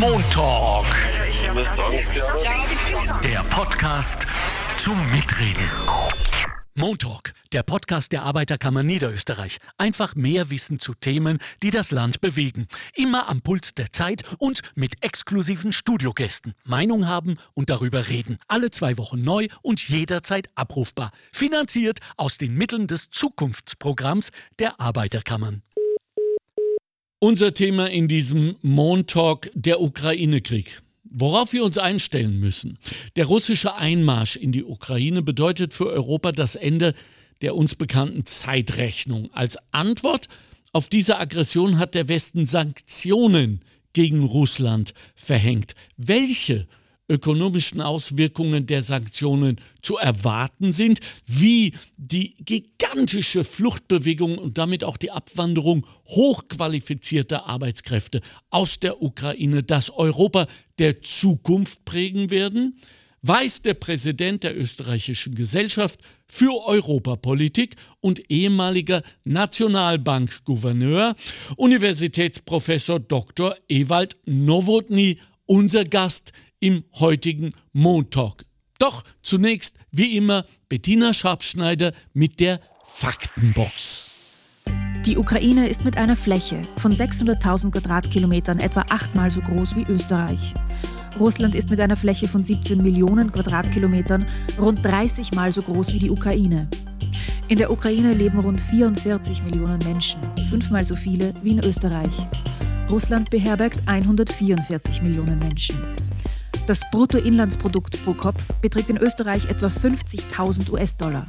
Montalk. Der Podcast zum Mitreden. Montalk, der Podcast der Arbeiterkammer Niederösterreich. Einfach mehr Wissen zu Themen, die das Land bewegen. Immer am Puls der Zeit und mit exklusiven Studiogästen. Meinung haben und darüber reden. Alle zwei Wochen neu und jederzeit abrufbar. Finanziert aus den Mitteln des Zukunftsprogramms der Arbeiterkammern. Unser Thema in diesem Montalk der Ukraine-Krieg. Worauf wir uns einstellen müssen. Der russische Einmarsch in die Ukraine bedeutet für Europa das Ende der uns bekannten Zeitrechnung. Als Antwort auf diese Aggression hat der Westen Sanktionen gegen Russland verhängt. Welche ökonomischen Auswirkungen der Sanktionen zu erwarten sind, wie die gigantische Fluchtbewegung und damit auch die Abwanderung hochqualifizierter Arbeitskräfte aus der Ukraine das Europa der Zukunft prägen werden, weiß der Präsident der österreichischen Gesellschaft für Europapolitik und ehemaliger Nationalbankgouverneur, Universitätsprofessor Dr. Ewald Nowotny, unser Gast im heutigen Montalk. Doch zunächst, wie immer, Bettina Schabschneider mit der Faktenbox. Die Ukraine ist mit einer Fläche von 600.000 Quadratkilometern etwa achtmal so groß wie Österreich. Russland ist mit einer Fläche von 17 Millionen Quadratkilometern rund 30 Mal so groß wie die Ukraine. In der Ukraine leben rund 44 Millionen Menschen, fünfmal so viele wie in Österreich. Russland beherbergt 144 Millionen Menschen. Das Bruttoinlandsprodukt pro Kopf beträgt in Österreich etwa 50.000 US-Dollar.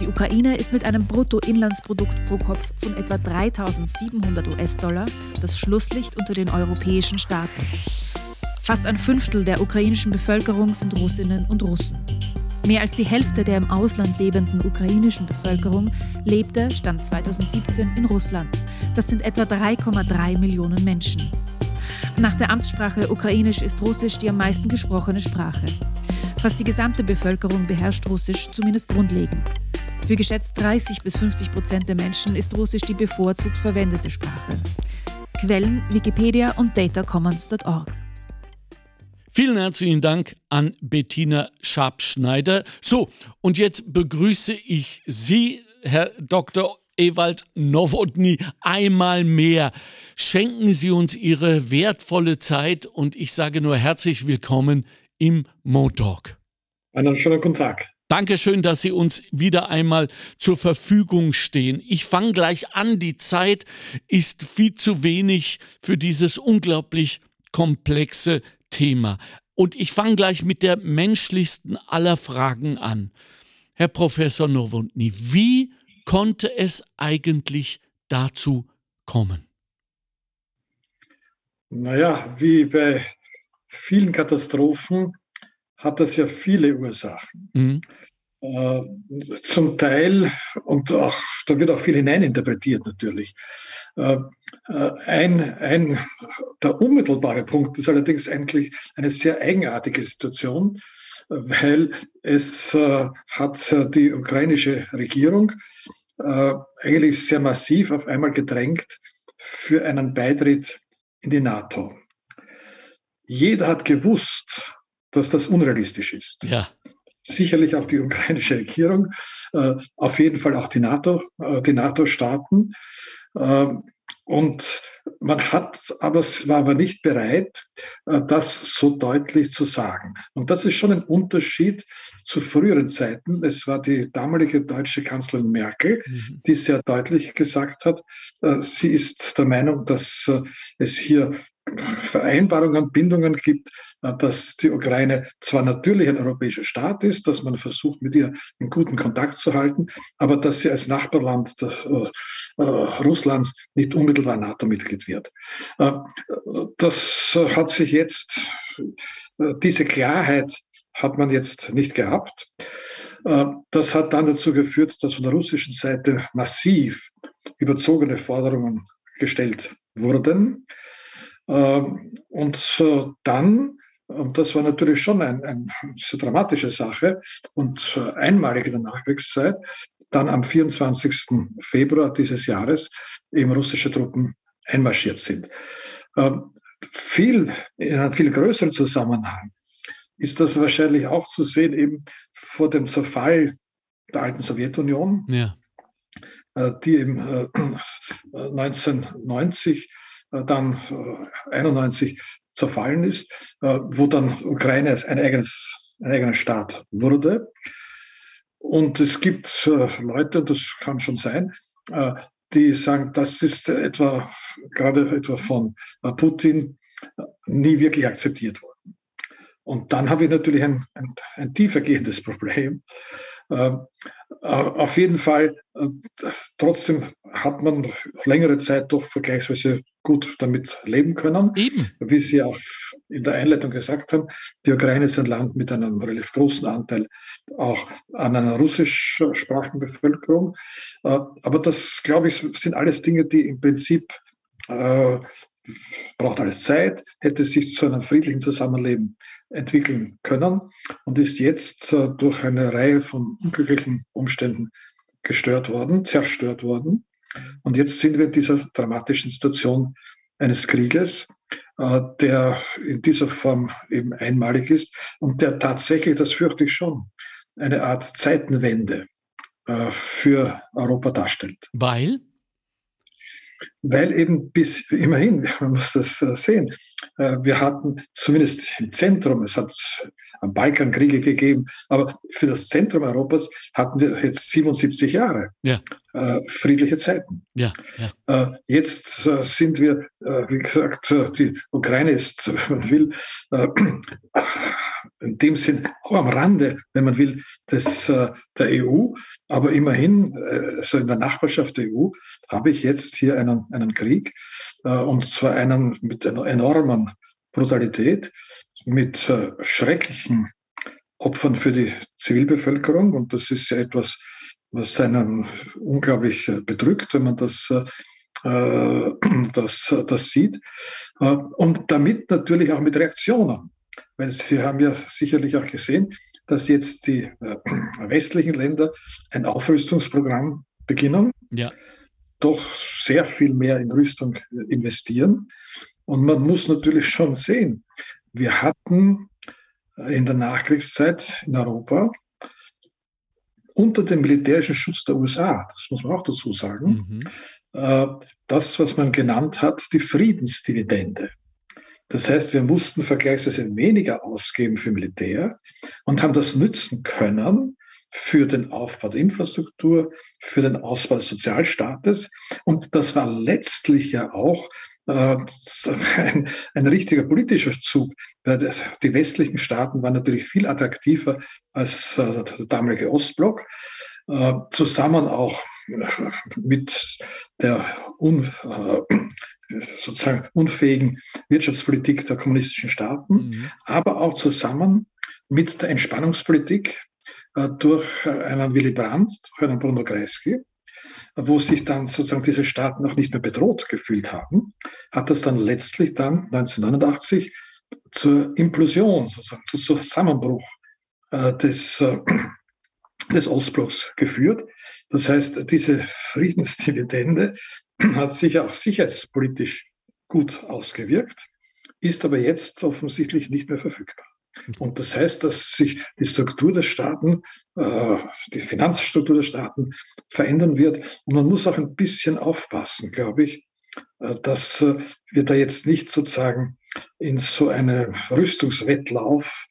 Die Ukraine ist mit einem Bruttoinlandsprodukt pro Kopf von etwa 3.700 US-Dollar das Schlusslicht unter den europäischen Staaten. Fast ein Fünftel der ukrainischen Bevölkerung sind Russinnen und Russen. Mehr als die Hälfte der im Ausland lebenden ukrainischen Bevölkerung lebte, Stand 2017, in Russland. Das sind etwa 3,3 Millionen Menschen. Nach der Amtssprache Ukrainisch ist Russisch die am meisten gesprochene Sprache. Fast die gesamte Bevölkerung beherrscht Russisch, zumindest grundlegend. Für geschätzt 30 bis 50 Prozent der Menschen ist Russisch die bevorzugt verwendete Sprache. Quellen Wikipedia und datacommons.org. Vielen herzlichen Dank an Bettina Schabschneider. So, und jetzt begrüße ich Sie, Herr Dr. Ewald Nowotny, einmal mehr. Schenken Sie uns Ihre wertvolle Zeit und ich sage nur herzlich willkommen im Motalk. Einen schönen guten Tag. Dankeschön, dass Sie uns wieder einmal zur Verfügung stehen. Ich fange gleich an. Die Zeit ist viel zu wenig für dieses unglaublich komplexe Thema. Und ich fange gleich mit der menschlichsten aller Fragen an. Herr Professor Nowotny, wie konnte es eigentlich dazu kommen? Naja, wie bei vielen Katastrophen hat das ja viele Ursachen. Mhm. Äh, zum Teil, und auch, da wird auch viel hineininterpretiert natürlich. Äh, äh, ein, ein, der unmittelbare Punkt ist allerdings eigentlich eine sehr eigenartige Situation, weil es äh, hat die ukrainische Regierung äh, eigentlich sehr massiv auf einmal gedrängt für einen Beitritt in die NATO. Jeder hat gewusst, dass das unrealistisch ist. Ja. Sicherlich auch die ukrainische Regierung, äh, auf jeden Fall auch die NATO, äh, die NATO-Staaten. Und man hat aber, war aber nicht bereit, äh, das so deutlich zu sagen. Und das ist schon ein Unterschied zu früheren Zeiten. Es war die damalige deutsche Kanzlerin Merkel, mhm. die sehr deutlich gesagt hat, äh, sie ist der Meinung, dass äh, es hier Vereinbarungen, Bindungen gibt, äh, dass die Ukraine zwar natürlich ein europäischer Staat ist, dass man versucht, mit ihr in guten Kontakt zu halten, aber dass sie als Nachbarland des, äh, äh, Russlands nicht unmittelbar NATO-Mitglied wird. Äh, das hat sich jetzt, äh, diese Klarheit hat man jetzt nicht gehabt. Äh, das hat dann dazu geführt, dass von der russischen Seite massiv überzogene Forderungen gestellt wurden. Ähm, und äh, dann, und das war natürlich schon eine ein sehr dramatische Sache und äh, einmalig in der Nachkriegszeit, dann am 24. Februar dieses Jahres eben russische Truppen einmarschiert sind. Ähm, viel, in einem viel größeren Zusammenhang ist das wahrscheinlich auch zu sehen eben vor dem Zerfall der alten Sowjetunion, ja. Äh, die eben 1990 äh, dann 91 zerfallen ist, wo dann Ukraine ein eigenes, ein eigener Staat wurde. Und es gibt Leute, das kann schon sein, die sagen, das ist etwa, gerade etwa von Putin, nie wirklich akzeptiert worden. Und dann habe ich natürlich ein, ein, ein tiefergehendes Problem. Äh, auf jeden Fall, äh, trotzdem hat man längere Zeit doch vergleichsweise gut damit leben können. Eben. Wie Sie auch in der Einleitung gesagt haben, die Ukraine ist ein Land mit einem relativ großen Anteil auch an einer russischsprachigen Bevölkerung. Äh, aber das, glaube ich, sind alles Dinge, die im Prinzip äh, braucht alles Zeit, hätte sich zu einem friedlichen Zusammenleben entwickeln können und ist jetzt äh, durch eine Reihe von unglücklichen Umständen gestört worden, zerstört worden. Und jetzt sind wir in dieser dramatischen Situation eines Krieges, äh, der in dieser Form eben einmalig ist und der tatsächlich, das fürchte ich schon, eine Art Zeitenwende äh, für Europa darstellt. Weil? Weil eben bis immerhin, man muss das äh, sehen, äh, wir hatten zumindest im Zentrum, es hat am Balkan Kriege gegeben, aber für das Zentrum Europas hatten wir jetzt 77 Jahre ja. Äh, friedliche Zeiten. Ja, ja. Jetzt sind wir, wie gesagt, die Ukraine ist, wenn man will, in dem Sinn auch am Rande, wenn man will, des, äh, der EU. Aber immerhin, äh, also in der Nachbarschaft der EU, habe ich jetzt hier einen, einen Krieg, äh, und zwar einen mit einer enormen Brutalität, mit schrecklichen Opfern für die Zivilbevölkerung. Und das ist ja etwas, was einen unglaublich bedrückt, wenn man das das, das sieht. Und damit natürlich auch mit Reaktionen. Weil Sie haben ja sicherlich auch gesehen, dass jetzt die äh, westlichen Länder ein Aufrüstungsprogramm beginnen, ja. doch sehr viel mehr in Rüstung investieren. Und man muss natürlich schon sehen, wir hatten in der Nachkriegszeit in Europa unter dem militärischen Schutz der USA, das muss man auch dazu sagen, mhm. Äh, das, was man genannt hat, die Friedensdividende. Das heißt, wir mussten vergleichsweise weniger ausgeben für Militär und haben das nützen können für den Aufbau der Infrastruktur, für den Ausbau des Sozialstaates. Und das war letztlich ja auch äh, ein, ein richtiger politischer Zug. Die westlichen Staaten waren natürlich viel attraktiver als äh, der damalige Ostblock. Äh, zusammen auch mit der un, sozusagen unfähigen Wirtschaftspolitik der kommunistischen Staaten, mhm. aber auch zusammen mit der Entspannungspolitik äh, durch äh, einen Willy Brandt, durch einen Bruno Kreisky, wo sich dann sozusagen diese Staaten noch nicht mehr bedroht gefühlt haben, hat das dann letztlich dann 1989 zur Implosion, sozusagen zu Zusammenbruch äh, des, äh, des Ostblocks geführt. Das heißt, diese Friedensdividende hat sich auch sicherheitspolitisch gut ausgewirkt, ist aber jetzt offensichtlich nicht mehr verfügbar. Und das heißt, dass sich die Struktur der Staaten, äh, die Finanzstruktur der Staaten verändern wird. Und man muss auch ein bisschen aufpassen, glaube ich, äh, dass äh, wir da jetzt nicht sozusagen in so einen Rüstungswettlauf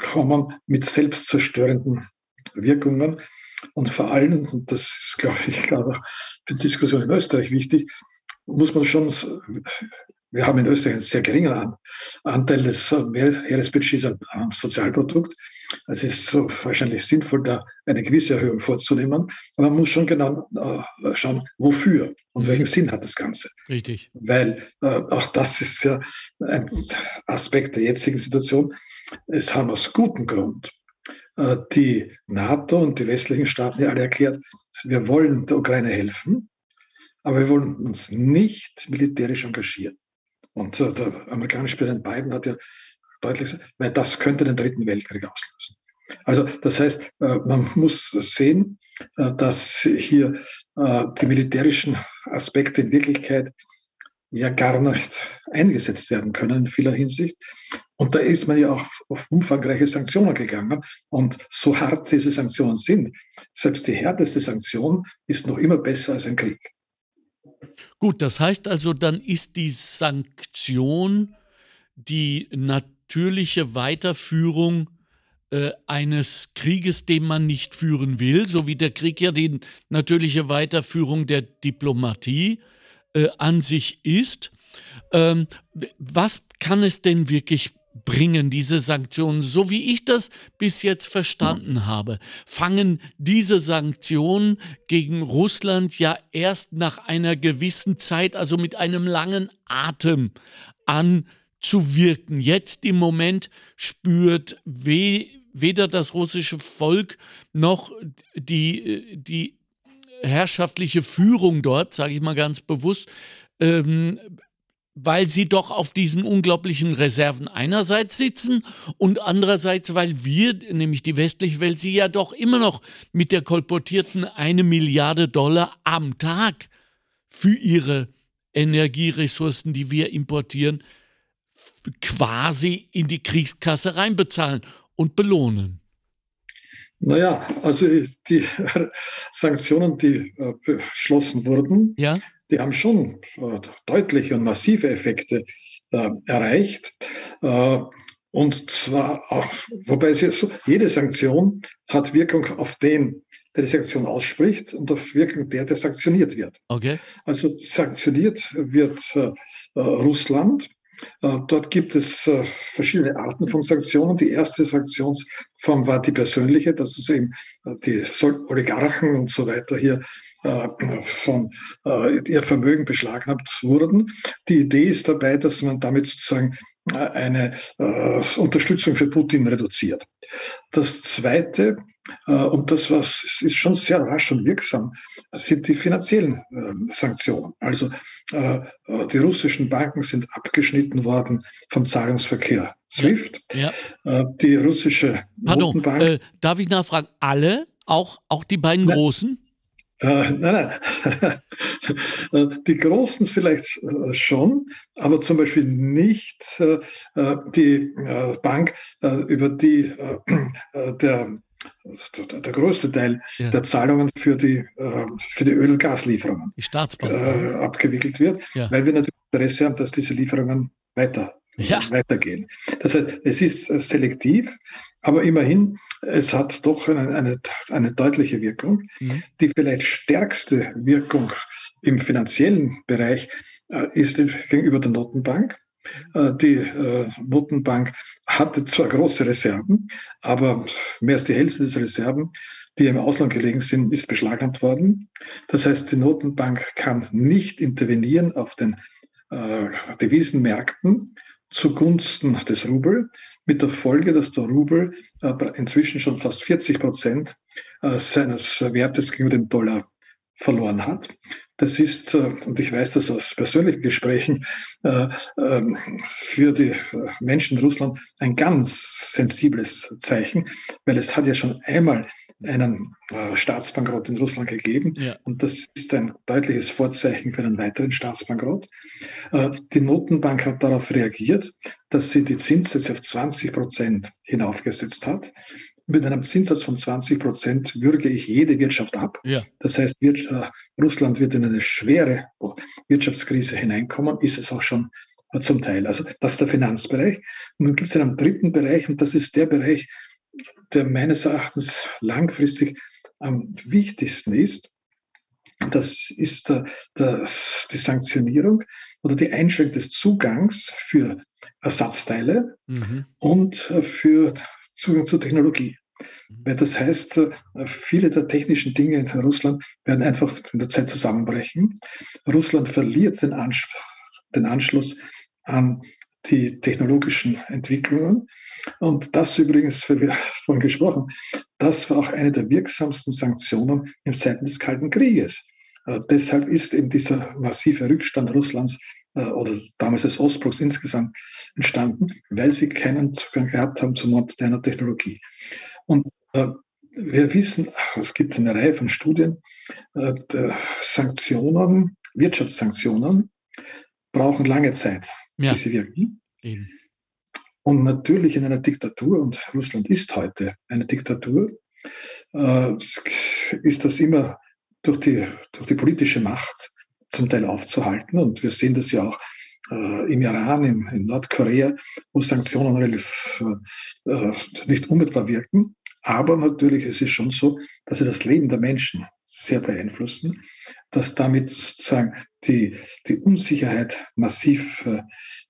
kommen mit selbstzerstörenden Wirkungen, und vor allem, und das ist, glaube ich, gerade auch für die Diskussion in Österreich wichtig, muss man schon, wir haben in Österreich einen sehr geringen Anteil des Heeresbudgets am Sozialprodukt. Es ist so wahrscheinlich sinnvoll, da eine gewisse Erhöhung vorzunehmen. Aber man muss schon genau äh, schauen, wofür und welchen Sinn hat das Ganze. Richtig. Weil äh, auch das ist ja ein Aspekt der jetzigen Situation. Es haben aus gutem Grund äh, die NATO und die westlichen Staaten ja alle erklärt, wir wollen der Ukraine helfen, aber wir wollen uns nicht militärisch engagieren. Und äh, der amerikanische Präsident Biden hat ja deutlich gesagt, weil das könnte den Dritten Weltkrieg auslösen. Also das heißt, äh, man muss sehen, dass hier die militärischen Aspekte in Wirklichkeit ja gar nicht eingesetzt werden können in vieler Hinsicht. Und da ist man ja auch auf umfangreiche Sanktionen gegangen. Und so hart diese Sanktionen sind, selbst die härteste Sanktion ist noch immer besser als ein Krieg. Gut, das heißt also, dann ist die Sanktion die natürliche Weiterführung äh, eines Krieges, den man nicht führen will, so wie der Krieg ja die natürliche Weiterführung der Diplomatie äh, an sich ist. Ähm, was kann es denn wirklich bringen, diese Sanktionen? So wie ich das bis jetzt verstanden habe, fangen diese Sanktionen gegen Russland ja erst nach einer gewissen Zeit, also mit einem langen Atem an zu wirken. Jetzt im Moment spürt weh, weder das russische Volk noch die, die herrschaftliche Führung dort, sage ich mal ganz bewusst, ähm, weil sie doch auf diesen unglaublichen Reserven einerseits sitzen und andererseits, weil wir, nämlich die westliche Welt, sie ja doch immer noch mit der kolportierten eine Milliarde Dollar am Tag für ihre Energieressourcen, die wir importieren, quasi in die Kriegskasse reinbezahlen und belohnen? Naja, also die Sanktionen, die äh, beschlossen wurden, ja? Die haben schon äh, deutliche und massive Effekte äh, erreicht. Äh, und zwar auch, wobei so, jede Sanktion hat Wirkung auf den, der die Sanktion ausspricht und auf Wirkung der, der sanktioniert wird. Okay. Also sanktioniert wird äh, Russland dort gibt es verschiedene Arten von Sanktionen. Die erste Sanktionsform war die persönliche, dass also eben die Oligarchen und so weiter hier von ihr Vermögen beschlagnahmt wurden. Die Idee ist dabei, dass man damit sozusagen eine Unterstützung für Putin reduziert. Das Zweite äh, und das was, ist schon sehr rasch und wirksam, sind die finanziellen Sanktionen. Also äh, äh, die russischen Banken sind abgeschnitten worden vom Zahlungsverkehr SWIFT. Ja. Die russische Pardon, Notenbank. Äh, darf ich nachfragen, alle, auch, auch die beiden großen? Äh, nein, nein. die Großen vielleicht schon, aber zum Beispiel nicht äh, die Bank, über die der der größte Teil ja. der Zahlungen für die, äh, für die Öl- und Gaslieferungen äh, abgewickelt wird, ja. weil wir natürlich Interesse haben, dass diese Lieferungen weiter, ja. weitergehen. Das heißt, es ist selektiv, aber immerhin, es hat doch eine, eine, eine deutliche Wirkung. Mhm. Die vielleicht stärkste Wirkung im finanziellen Bereich äh, ist gegenüber der Notenbank. Äh, die äh, Notenbank hatte zwar große Reserven, aber mehr als die Hälfte dieser Reserven, die im Ausland gelegen sind, ist beschlagnahmt worden. Das heißt, die Notenbank kann nicht intervenieren auf den äh, Devisenmärkten zugunsten des Rubel, mit der Folge, dass der Rubel inzwischen schon fast 40 Prozent seines Wertes gegenüber dem Dollar verloren hat. Das ist, äh, und ich weiß das aus persönlichen Gesprächen, äh, ähm, für die Menschen in Russland ein ganz sensibles Zeichen, weil es hat ja schon einmal einen äh, Staatsbankrott in Russland gegeben. Ja. Und das ist ein deutliches Vorzeichen für einen weiteren Staatsbankrott. Die Notenbank hat darauf reagiert, dass sie die Zinssätze auf 20 Prozent hinaufgesetzt hat mit einem Zinssatz von 20 Prozent würge ich jede Wirtschaft ab. Ja. Das heißt, wird, äh, Russland wird in eine schwere Wirtschaftskrise hineinkommen, ist es auch schon äh, zum Teil. Also das ist der Finanzbereich. Und dann gibt es einen dritten Bereich, und das ist der Bereich, der meines Erachtens langfristig am wichtigsten ist. Das ist der, das, die Sanktionierung oder die Einschränkung des Zugangs für Ersatzteile mhm. und äh, für Zugang zur Technologie. Mhm. Weil das heißt, äh, viele der technischen Dinge in Russland werden einfach in der Zeit zusammenbrechen. Russland verliert den, Ans den Anschluss an die technologischen Entwicklungen. Und das übrigens, wie wir vorhin gesprochen, das war auch eine der wirksamsten Sanktionen in Zeiten des Kalten Krieges. Äh, deshalb ist eben dieser massive Rückstand Russlands äh, oder damals des Ostblocks insgesamt entstanden, weil sie keinen Zugang gehabt haben zu moderner Technologie. Und äh, wir wissen, es gibt eine Reihe von Studien, äh, Sanktionen, Wirtschaftssanktionen brauchen lange Zeit, ja. bis sie wirken. Eben. Und natürlich in einer Diktatur, und Russland ist heute eine Diktatur, äh, ist das immer durch die, durch die politische Macht zum Teil aufzuhalten. Und wir sehen das ja auch äh, im Iran, in, in, Nordkorea, wo Sanktionen relativ, äh, nicht unmittelbar wirken. Aber natürlich ist es schon so, dass sie das Leben der Menschen sehr beeinflussen, dass damit sozusagen die, die Unsicherheit massiv, äh,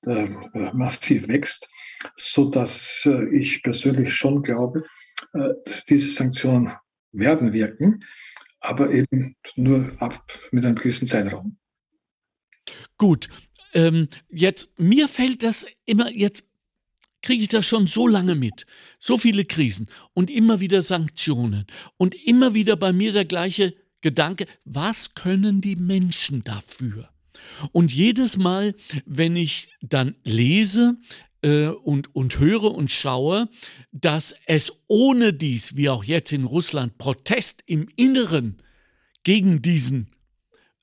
äh massiv wächst, so dass äh, ich persönlich schon glaube, äh, dass diese Sanktionen werden wirken, aber eben nur ab mit einem gewissen Zeitraum. Gut, ähm, jetzt mir fällt das immer jetzt kriege ich das schon so lange mit. So viele Krisen und immer wieder Sanktionen und immer wieder bei mir der gleiche Gedanke, was können die Menschen dafür? Und jedes Mal, wenn ich dann lese äh, und, und höre und schaue, dass es ohne dies, wie auch jetzt in Russland, Protest im Inneren gegen diesen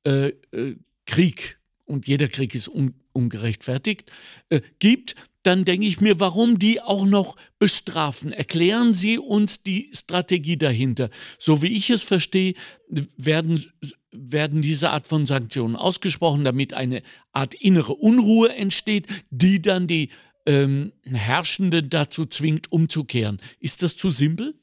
äh, äh, Krieg, und jeder Krieg ist un, ungerechtfertigt, äh, gibt, dann denke ich mir, warum die auch noch bestrafen? Erklären Sie uns die Strategie dahinter. So wie ich es verstehe, werden, werden diese Art von Sanktionen ausgesprochen, damit eine Art innere Unruhe entsteht, die dann die ähm, Herrschenden dazu zwingt, umzukehren. Ist das zu simpel?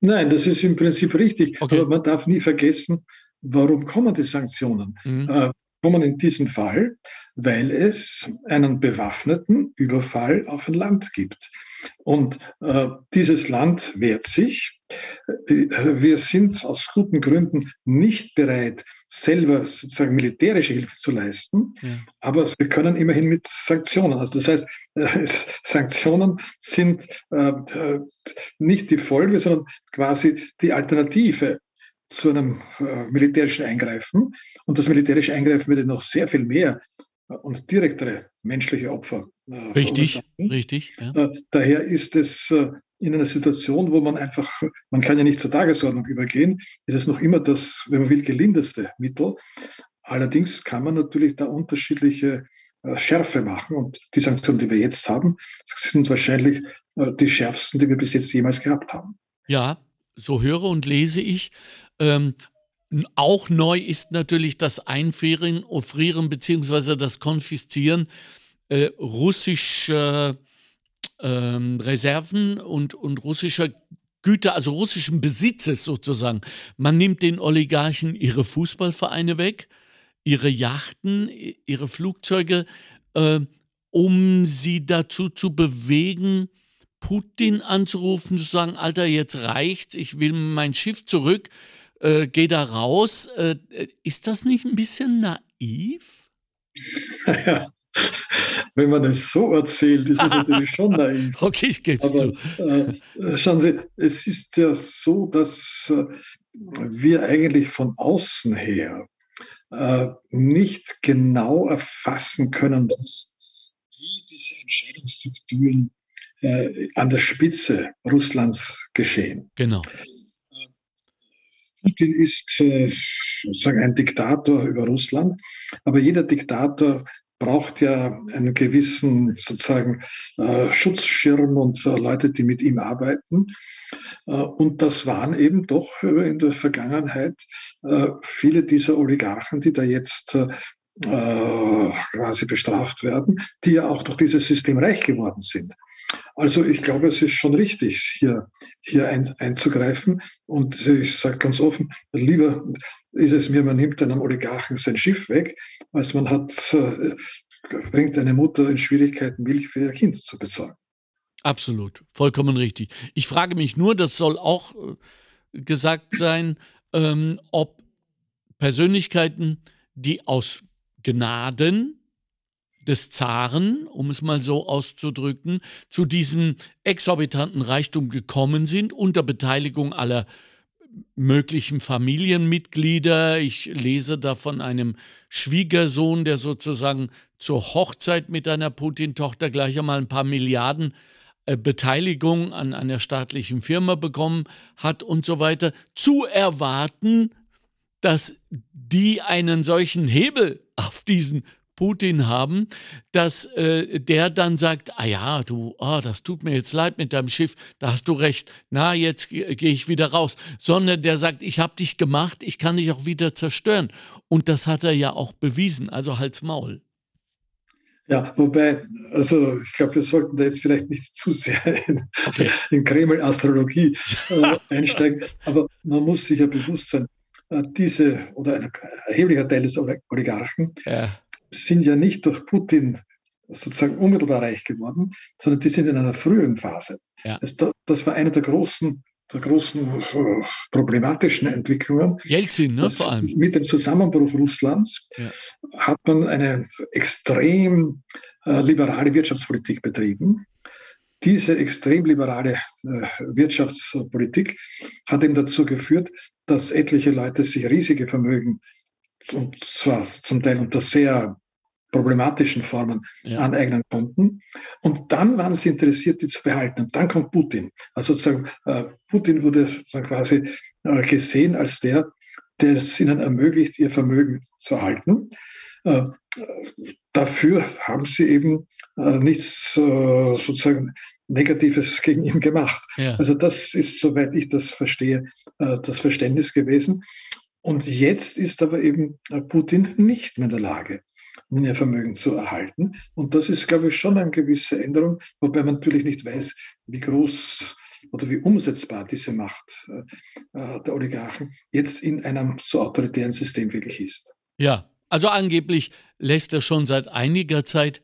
Nein, das ist im Prinzip richtig. Okay. Aber man darf nie vergessen, warum kommen die Sanktionen? Mhm. Äh, kommen in diesem Fall, weil es einen bewaffneten Überfall auf ein Land gibt. Und äh, dieses Land wehrt sich. Äh, wir sind aus guten Gründen nicht bereit, selber sozusagen militärische Hilfe zu leisten, ja. aber wir können immerhin mit Sanktionen. Also das heißt, äh, Sanktionen sind äh, äh, nicht die Folge, sondern quasi die Alternative zu einem äh, militärischen Eingreifen. Und das militärische Eingreifen würde noch sehr viel mehr äh, und direktere menschliche Opfer. Äh, richtig, richtig. Ja. Äh, daher ist es äh, in einer Situation, wo man einfach, man kann ja nicht zur Tagesordnung übergehen, ist es noch immer das, wenn man will, gelindeste Mittel. Allerdings kann man natürlich da unterschiedliche äh, Schärfe machen. Und die Sanktionen, die wir jetzt haben, sind wahrscheinlich die schärfsten, die wir bis jetzt jemals gehabt haben. Ja, so höre und lese ich. Ähm, auch neu ist natürlich das Einfrieren Offrieren bzw. das Konfiszieren äh, russischer ähm, Reserven und, und russischer Güter, also russischen Besitzes sozusagen. Man nimmt den Oligarchen ihre Fußballvereine weg, ihre Yachten, ihre Flugzeuge, äh, um sie dazu zu bewegen, Putin anzurufen, zu sagen, Alter, jetzt reicht's, ich will mein Schiff zurück äh, geh da raus. Äh, ist das nicht ein bisschen naiv? Ja, wenn man es so erzählt, ist es natürlich schon naiv. Okay, ich gebe es zu. Äh, schauen Sie, es ist ja so, dass äh, wir eigentlich von außen her äh, nicht genau erfassen können, dass, wie diese Entscheidungsstrukturen äh, an der Spitze Russlands geschehen. Genau. Putin ist äh, ein Diktator über Russland, aber jeder Diktator braucht ja einen gewissen sozusagen äh, Schutzschirm und äh, Leute, die mit ihm arbeiten. Äh, und das waren eben doch in der Vergangenheit äh, viele dieser Oligarchen, die da jetzt äh, quasi bestraft werden, die ja auch durch dieses System reich geworden sind. Also ich glaube, es ist schon richtig, hier, hier ein, einzugreifen. Und ich sage ganz offen, lieber ist es mir, man nimmt einem Oligarchen sein Schiff weg, als man hat, äh, bringt eine Mutter in Schwierigkeiten, Milch für ihr Kind zu bezahlen. Absolut, vollkommen richtig. Ich frage mich nur, das soll auch äh, gesagt sein, ähm, ob Persönlichkeiten, die aus Gnaden des Zaren, um es mal so auszudrücken, zu diesem exorbitanten Reichtum gekommen sind, unter Beteiligung aller möglichen Familienmitglieder. Ich lese da von einem Schwiegersohn, der sozusagen zur Hochzeit mit einer Putin-Tochter gleich einmal ein paar Milliarden äh, Beteiligung an einer staatlichen Firma bekommen hat und so weiter, zu erwarten, dass die einen solchen Hebel auf diesen Putin haben, dass äh, der dann sagt, ah ja, du, oh, das tut mir jetzt leid mit deinem Schiff, da hast du recht, na, jetzt gehe ich wieder raus, sondern der sagt, ich habe dich gemacht, ich kann dich auch wieder zerstören. Und das hat er ja auch bewiesen, also halt's Maul. Ja, wobei, also ich glaube, wir sollten da jetzt vielleicht nicht zu sehr in, okay. in Kreml-Astrologie äh, einsteigen, aber man muss sich ja bewusst sein, äh, diese oder ein erheblicher Teil des Oligarchen ja. Sind ja nicht durch Putin sozusagen unmittelbar reich geworden, sondern die sind in einer früheren Phase. Ja. Das, das war eine der großen der großen äh, problematischen Entwicklungen. Jelzin, ne, vor allem. Mit dem Zusammenbruch Russlands ja. hat man eine extrem äh, liberale Wirtschaftspolitik betrieben. Diese extrem liberale äh, Wirtschaftspolitik hat eben dazu geführt, dass etliche Leute sich riesige Vermögen, und zwar zum Teil unter sehr problematischen Formen ja. aneignen konnten. Und dann waren sie interessiert, die zu behalten. Und dann kommt Putin. Also sozusagen, äh, Putin wurde sozusagen quasi äh, gesehen als der, der es ihnen ermöglicht, ihr Vermögen zu erhalten. Äh, dafür haben sie eben äh, nichts äh, sozusagen Negatives gegen ihn gemacht. Ja. Also das ist, soweit ich das verstehe, äh, das Verständnis gewesen. Und jetzt ist aber eben Putin nicht mehr in der Lage, ihr Vermögen zu erhalten. Und das ist, glaube ich, schon eine gewisse Änderung, wobei man natürlich nicht weiß, wie groß oder wie umsetzbar diese Macht äh, der Oligarchen jetzt in einem so autoritären System wirklich ist. Ja, also angeblich lässt er schon seit einiger Zeit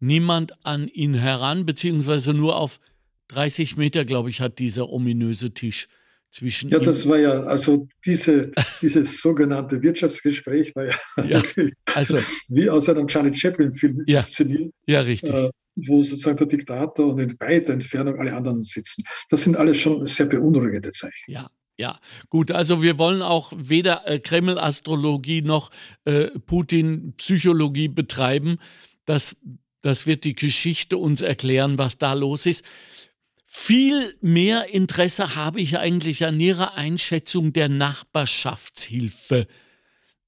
niemand an ihn heran, beziehungsweise nur auf 30 Meter, glaube ich, hat dieser ominöse Tisch zwischen. Ja, das war ja, also diese, dieses sogenannte Wirtschaftsgespräch war ja, ja also, wie aus einem Charlie Chaplin-Film ja, inszeniert. Ja, richtig. Äh, wo sozusagen der Diktator und in weiter Entfernung alle anderen sitzen. Das sind alles schon sehr beunruhigende Zeichen. Ja, ja, gut, also wir wollen auch weder äh, Kreml-Astrologie noch äh, Putin-Psychologie betreiben. Das, das wird die Geschichte uns erklären, was da los ist. Viel mehr Interesse habe ich eigentlich an Ihrer Einschätzung der Nachbarschaftshilfe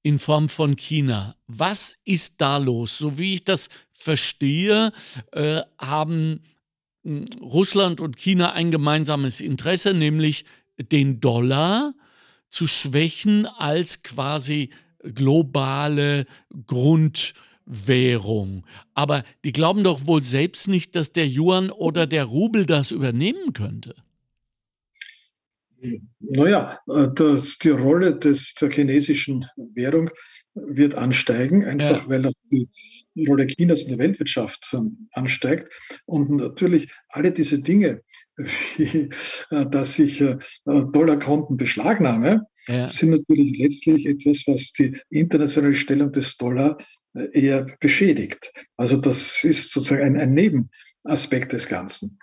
in Form von China. Was ist da los? So wie ich das verstehe, äh, haben hm, Russland und China ein gemeinsames Interesse, nämlich den Dollar zu schwächen als quasi globale Grund. Währung. Aber die glauben doch wohl selbst nicht, dass der Yuan oder der Rubel das übernehmen könnte. Naja, äh, das, die Rolle des, der chinesischen Währung wird ansteigen, einfach ja. weil auch die Rolle Chinas in der Weltwirtschaft ähm, ansteigt. Und natürlich alle diese Dinge, wie äh, dass ich äh, Dollarkonten beschlagnahme, ja. sind natürlich letztlich etwas, was die internationale Stellung des Dollar eher beschädigt. Also das ist sozusagen ein, ein Nebenaspekt des Ganzen.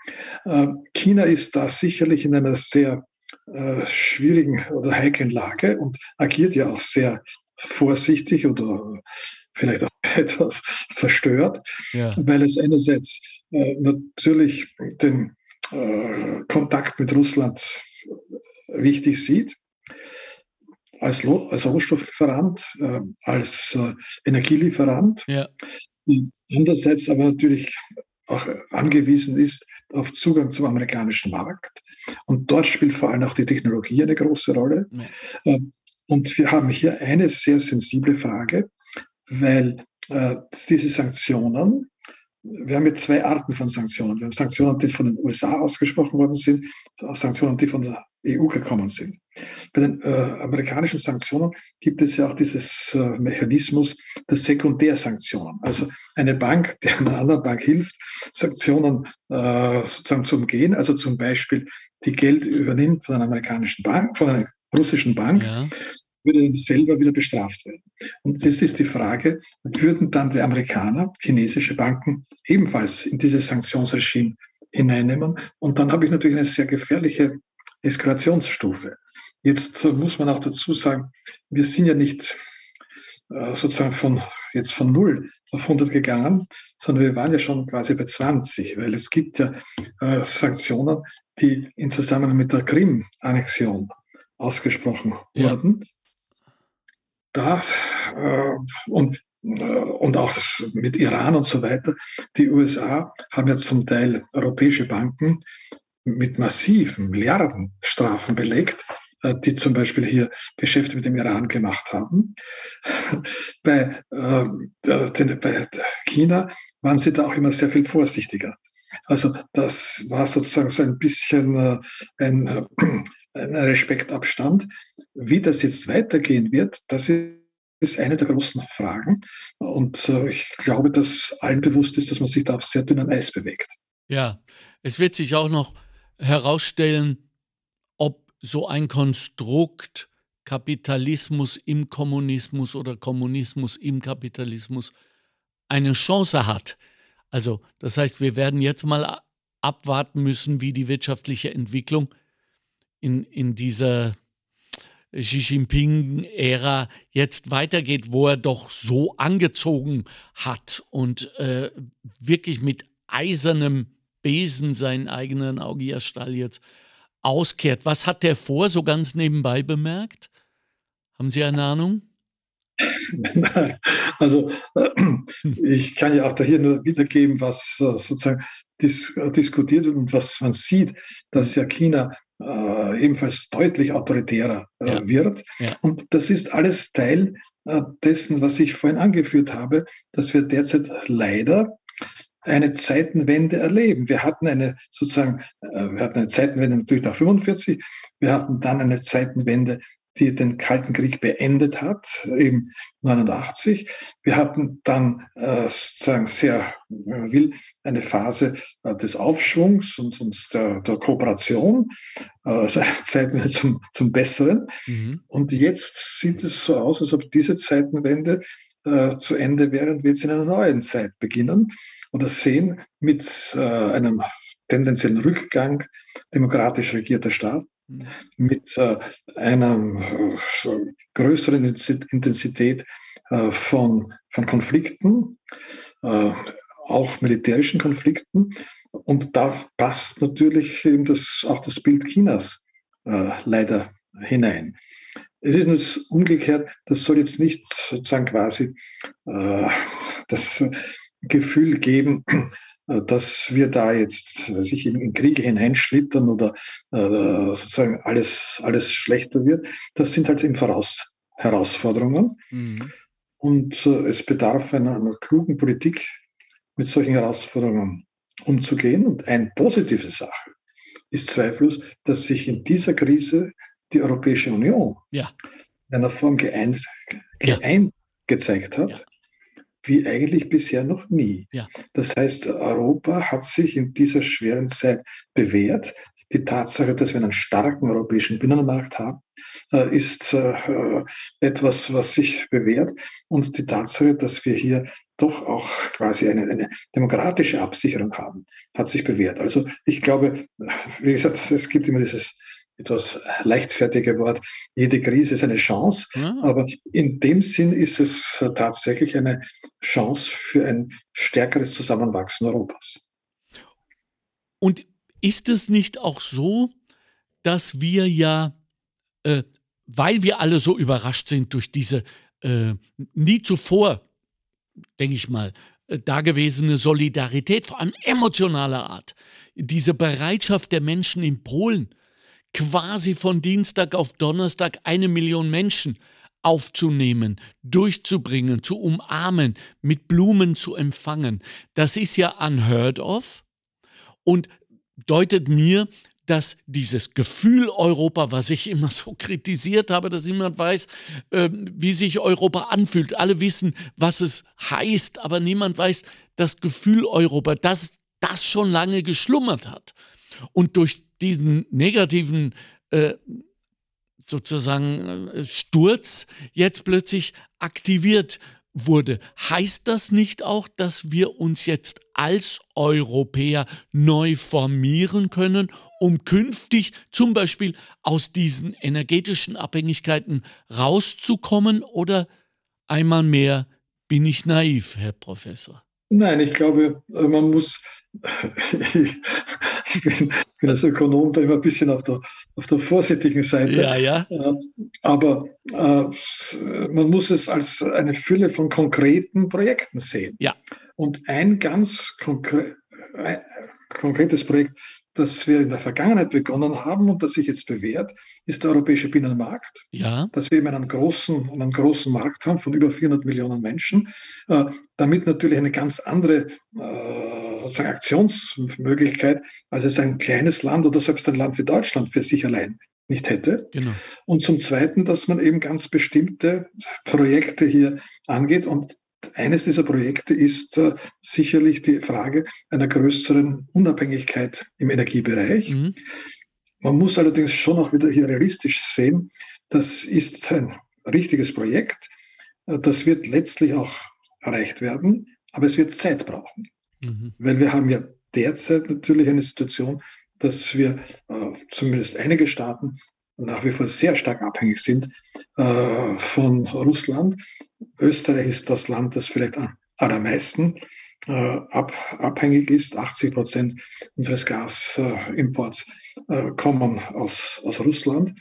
China ist da sicherlich in einer sehr äh, schwierigen oder heiklen Lage und agiert ja auch sehr vorsichtig oder vielleicht auch etwas verstört, ja. weil es einerseits äh, natürlich den äh, Kontakt mit Russland wichtig sieht, als, als Rohstofflieferant, äh, als äh, Energielieferant, ja. andererseits aber natürlich auch angewiesen ist auf Zugang zum amerikanischen Markt. Und dort spielt vor allem auch die Technologie eine große Rolle. Ja. Ähm, und wir haben hier eine sehr sensible Frage, weil äh, diese Sanktionen, wir haben jetzt zwei Arten von Sanktionen. Wir haben Sanktionen, die von den USA ausgesprochen worden sind, Sanktionen, die von der EU gekommen sind. Bei den äh, amerikanischen Sanktionen gibt es ja auch dieses äh, Mechanismus der Sekundärsanktionen. Also eine Bank, die einer anderen Bank hilft, Sanktionen äh, sozusagen zu umgehen, also zum Beispiel die Geld übernimmt von einer amerikanischen Bank, von einer russischen Bank, ja. Würde selber wieder bestraft werden. Und das ist die Frage, würden dann die Amerikaner, chinesische Banken, ebenfalls in dieses Sanktionsregime hineinnehmen? Und dann habe ich natürlich eine sehr gefährliche Eskalationsstufe. Jetzt muss man auch dazu sagen, wir sind ja nicht äh, sozusagen von jetzt von 0 auf 100 gegangen, sondern wir waren ja schon quasi bei 20, weil es gibt ja äh, Sanktionen, die in Zusammenhang mit der Krim-Annexion ausgesprochen ja. wurden. Das, äh, und und auch mit Iran und so weiter. Die USA haben ja zum Teil europäische Banken mit massiven Milliardenstrafen belegt, äh, die zum Beispiel hier Geschäfte mit dem Iran gemacht haben. Bei, äh, bei China waren sie da auch immer sehr viel vorsichtiger. Also das war sozusagen so ein bisschen äh, ein, äh, Respektabstand. Wie das jetzt weitergehen wird, das ist eine der großen Fragen. Und äh, ich glaube, dass allen bewusst ist, dass man sich da auf sehr dünnem Eis bewegt. Ja, es wird sich auch noch herausstellen, ob so ein Konstrukt Kapitalismus im Kommunismus oder Kommunismus im Kapitalismus eine Chance hat. Also das heißt, wir werden jetzt mal abwarten müssen, wie die wirtschaftliche Entwicklung in, in dieser Xi Jinping-Ära jetzt weitergeht, wo er doch so angezogen hat und äh, wirklich mit eisernem Besen seinen eigenen Augiasstall jetzt auskehrt. Was hat der vor, so ganz nebenbei bemerkt? Haben Sie eine Ahnung? also äh, ich kann ja auch da hier nur wiedergeben, was äh, sozusagen dis äh, diskutiert wird und was man sieht, dass ja China äh, ebenfalls deutlich autoritärer äh, ja. wird. Ja. Und das ist alles Teil äh, dessen, was ich vorhin angeführt habe, dass wir derzeit leider eine Zeitenwende erleben. Wir hatten eine sozusagen, wir hatten eine Zeitenwende natürlich nach 45, wir hatten dann eine Zeitenwende die den Kalten Krieg beendet hat, eben 89. Wir hatten dann äh, sozusagen sehr, wenn man will, eine Phase äh, des Aufschwungs und, und der, der Kooperation, äh, also Zeitenwende zum, zum Besseren. Mhm. Und jetzt sieht es so aus, als ob diese Zeitenwende äh, zu Ende wäre und wir jetzt in einer neuen Zeit beginnen und das sehen mit einem tendenziellen Rückgang demokratisch regierter Staaten mit äh, einer äh, größeren Intensität äh, von, von Konflikten, auch militärischen Konflikten. Und da passt natürlich eben das, auch das Bild Chinas leider hinein. Es ist nur umgekehrt, das soll jetzt nicht sozusagen quasi das Gefühl geben, dass wir da jetzt sich in, in Kriege hineinschlittern oder äh, sozusagen alles, alles schlechter wird. Das sind halt eben Voraus Herausforderungen. Mhm. Und äh, es bedarf einer, einer, klugen Politik, mit solchen Herausforderungen umzugehen. Und eine positive Sache ist zweifellos, dass sich in dieser Krise die Europäische Union ja. in einer Form geeint, geeint ja. gezeigt hat. Ja wie eigentlich bisher noch nie. Ja. Das heißt, Europa hat sich in dieser schweren Zeit bewährt. Die Tatsache, dass wir einen starken europäischen Binnenmarkt haben, äh, ist äh, etwas, was sich bewährt. Und die Tatsache, dass wir hier doch auch quasi eine, eine, demokratische Absicherung haben, hat sich bewährt. Also ich glaube, wie gesagt, es gibt immer dieses etwas leichtfertige Wort, jede Krise ist eine Chance. Ja. Aber in dem Sinn ist es tatsächlich eine Chance für ein stärkeres Zusammenwachsen Europas. Und ist es nicht auch so, dass wir ja, äh, weil wir alle so überrascht sind durch diese äh, nie zuvor, denke ich mal, äh, dagewesene Solidarität, vor allem emotionaler Art, diese Bereitschaft der Menschen in Polen, quasi von Dienstag auf Donnerstag eine Million Menschen aufzunehmen, durchzubringen, zu umarmen, mit Blumen zu empfangen. Das ist ja unheard of und deutet mir, dass dieses Gefühl Europa, was ich immer so kritisiert habe, dass niemand weiß, äh, wie sich Europa anfühlt. Alle wissen, was es heißt, aber niemand weiß das Gefühl Europa, dass das schon lange geschlummert hat. Und durch diesen negativen äh, sozusagen äh, Sturz jetzt plötzlich aktiviert wurde. Heißt das nicht auch, dass wir uns jetzt als Europäer neu formieren können, um künftig zum Beispiel aus diesen energetischen Abhängigkeiten rauszukommen? Oder einmal mehr bin ich naiv, Herr Professor? Nein, ich glaube, man muss, ich bin, bin als Ökonom da immer ein bisschen auf der, auf der vorsichtigen Seite. Ja, ja. Äh, aber äh, man muss es als eine Fülle von konkreten Projekten sehen. Ja. Und ein ganz konkre ein konkretes Projekt, das wir in der Vergangenheit begonnen haben und das sich jetzt bewährt, ist der europäische Binnenmarkt. Ja. Dass wir eben einen großen, einen großen Markt haben von über 400 Millionen Menschen, äh, damit natürlich eine ganz andere äh, sozusagen Aktionsmöglichkeit, als es ein kleines Land oder selbst ein Land wie Deutschland für sich allein nicht hätte. Genau. Und zum Zweiten, dass man eben ganz bestimmte Projekte hier angeht und eines dieser Projekte ist äh, sicherlich die Frage einer größeren Unabhängigkeit im Energiebereich. Mhm. Man muss allerdings schon auch wieder hier realistisch sehen, das ist ein richtiges Projekt. Äh, das wird letztlich auch erreicht werden, aber es wird Zeit brauchen. Mhm. Weil wir haben ja derzeit natürlich eine Situation, dass wir äh, zumindest einige Staaten nach wie vor sehr stark abhängig sind äh, von Russland. Österreich ist das Land, das vielleicht am allermeisten äh, ab, abhängig ist. 80 Prozent unseres Gasimports äh, kommen aus, aus Russland.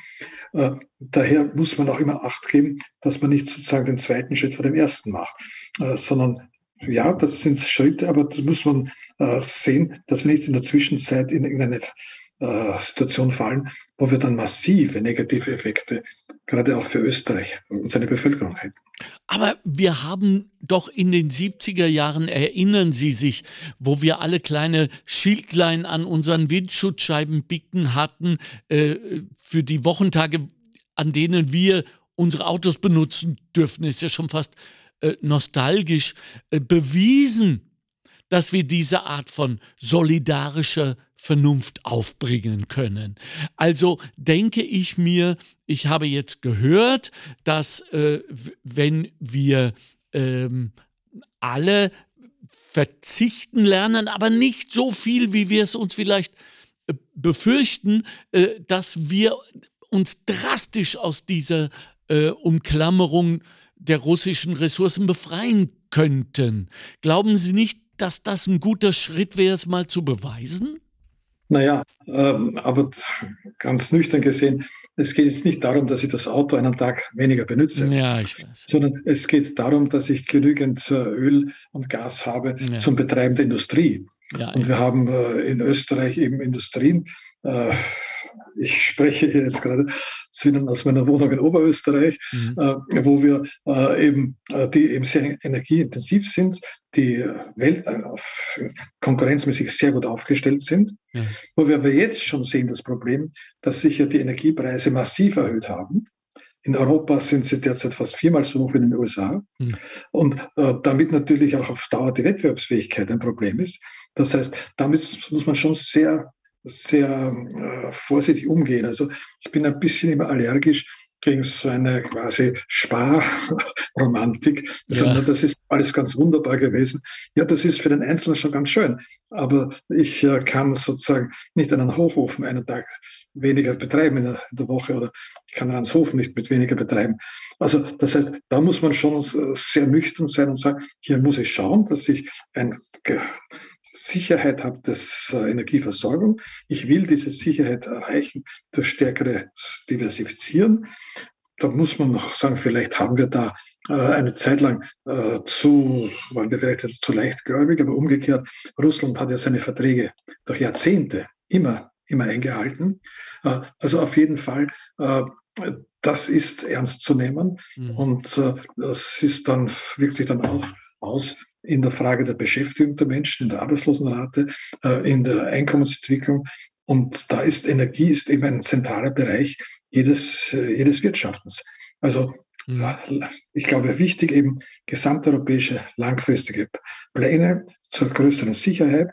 Daher muss man auch immer Acht geben, dass man nicht sozusagen den zweiten Schritt vor dem ersten macht, sondern ja, das sind Schritte, aber das muss man sehen, dass wir nicht in der Zwischenzeit in irgendeine äh, Situation fallen, wo wir dann massive negative Effekte gerade auch für Österreich und seine Bevölkerung hätten. Aber wir haben doch in den 70er Jahren, erinnern Sie sich, wo wir alle kleine Schildlein an unseren Windschutzscheiben bicken hatten, äh, für die Wochentage, an denen wir unsere Autos benutzen dürfen, ist ja schon fast äh, nostalgisch, äh, bewiesen, dass wir diese Art von solidarischer Vernunft aufbringen können. Also denke ich mir, ich habe jetzt gehört, dass äh, wenn wir ähm, alle verzichten lernen, aber nicht so viel, wie wir es uns vielleicht äh, befürchten, äh, dass wir uns drastisch aus dieser äh, Umklammerung der russischen Ressourcen befreien könnten. Glauben Sie nicht, dass das ein guter Schritt wäre, es mal zu beweisen? Naja, ähm, aber ganz nüchtern gesehen, es geht jetzt nicht darum, dass ich das Auto einen Tag weniger benutze. Ja, ich weiß. Sondern es geht darum, dass ich genügend äh, Öl und Gas habe ja. zum Betreiben der Industrie. Ja, und wir haben äh, in Österreich eben Industrien, äh, ich spreche hier jetzt gerade aus meiner Wohnung in Oberösterreich, mhm. äh, wo wir äh, eben, äh, die eben sehr energieintensiv sind, die Welt, äh, konkurrenzmäßig sehr gut aufgestellt sind, ja. wo wir aber jetzt schon sehen das Problem, dass sich ja die Energiepreise massiv erhöht haben. In Europa sind sie derzeit fast viermal so hoch wie in den USA. Mhm. Und äh, damit natürlich auch auf Dauer die Wettbewerbsfähigkeit ein Problem ist. Das heißt, damit muss man schon sehr sehr äh, vorsichtig umgehen. Also ich bin ein bisschen immer allergisch gegen so eine quasi Sparromantik. Also, ja. Das ist alles ganz wunderbar gewesen. Ja, das ist für den Einzelnen schon ganz schön. Aber ich äh, kann sozusagen nicht einen Hochofen einen Tag weniger betreiben in der, in der, Woche oder ich kann einen Hofen nicht mit weniger betreiben. Also das heißt, da muss man schon sehr nüchtern sein und sagen, hier muss ich schauen, dass ich ein Sicherheit habe des äh, Energieversorgung. Ich will diese Sicherheit erreichen durch stärkere Diversifizieren. Da muss man noch sagen, vielleicht haben wir da äh, eine Zeit lang äh, zu, waren wir vielleicht zu leichtgläubig, aber umgekehrt, Russland hat ja seine Verträge durch Jahrzehnte immer, immer eingehalten. Also auf jeden Fall, das ist ernst zu nehmen mhm. und äh, das ist dann, wirkt sich dann auch aus in der Frage der Beschäftigung der Menschen, in der Arbeitslosenrate, äh, in der Einkommensentwicklung. Und da ist Energie ist eben ein zentraler Bereich jedes, äh, jedes Wirtschaftens. Also mhm. ich glaube, wichtig eben gesamteuropäische langfristige Pläne zur größeren Sicherheit.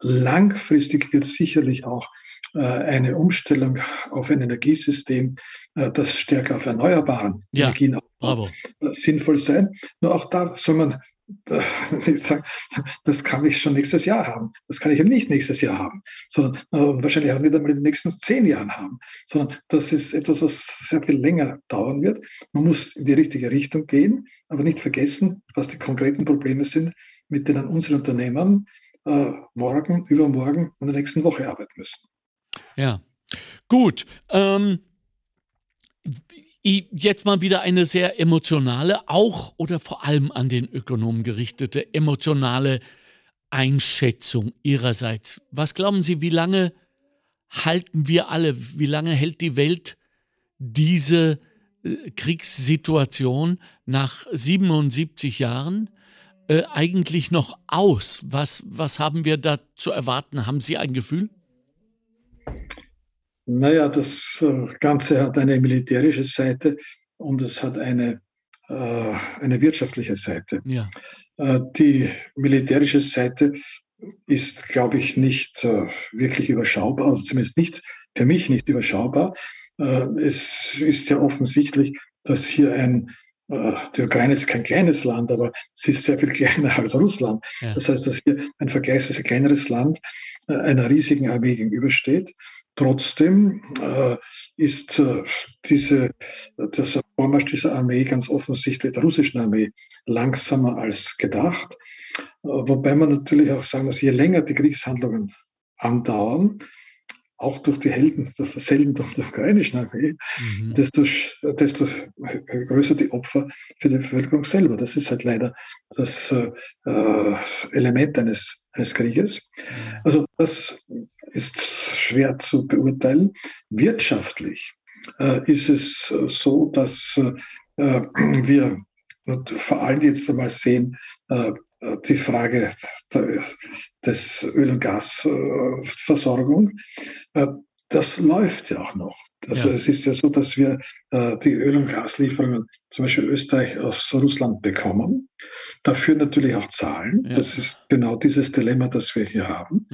Langfristig wird sicherlich auch äh, eine Umstellung auf ein Energiesystem, das stärker auf erneuerbaren ja, Energien sinnvoll sein. Nur auch da soll man das kann ich schon nächstes Jahr haben. Das kann ich eben nicht nächstes Jahr haben, sondern äh, wahrscheinlich auch nicht einmal in den nächsten zehn Jahren haben, sondern das ist etwas, was sehr viel länger dauern wird. Man muss in die richtige Richtung gehen, aber nicht vergessen, was die konkreten Probleme sind, mit denen unsere Unternehmen äh, morgen, übermorgen und in der nächsten Woche arbeiten müssen. Ja, gut. Ähm, jetzt mal wieder eine sehr emotionale, auch oder vor allem an den Ökonomen gerichtete, emotionale Einschätzung Ihrerseits. Was glauben Sie, wie lange halten wir alle, wie lange hält die Welt diese äh, Kriegssituation nach 77 Jahren äh, eigentlich noch aus? Was, was haben wir da zu erwarten? Haben Sie ein Gefühl? Naja, das äh, Ganze hat eine militärische Seite und es hat eine, äh, eine wirtschaftliche Seite. Ja. Äh, die militärische Seite ist, glaube ich, nicht äh, wirklich überschaubar, also zumindest nicht für mich nicht überschaubar. Es ist ja offensichtlich, dass hier ein die Ukraine ist kein kleines Land, aber sie ist sehr viel kleiner als Russland. Ja. Das heißt, dass hier ein vergleichsweise kleineres Land einer riesigen Armee gegenübersteht. Trotzdem äh, ist äh, diese, das Vormarsch dieser Armee ganz offensichtlich der russischen Armee langsamer als gedacht. Äh, wobei man natürlich auch sagen muss, je länger die Kriegshandlungen andauern, auch durch die Helden, das ist Helden der ukrainischen Armee, mhm. desto, desto größer die Opfer für die Bevölkerung selber. Das ist halt leider das äh, Element eines, eines Krieges. Mhm. Also das ist schwer zu beurteilen. Wirtschaftlich äh, ist es so, dass äh, wir vor allem jetzt einmal sehen, äh, die Frage des Öl- und Gasversorgung. Das läuft ja auch noch. Also ja. es ist ja so, dass wir äh, die Öl- und Gaslieferungen zum Beispiel Österreich aus Russland bekommen. Dafür natürlich auch zahlen. Ja. Das ist genau dieses Dilemma, das wir hier haben.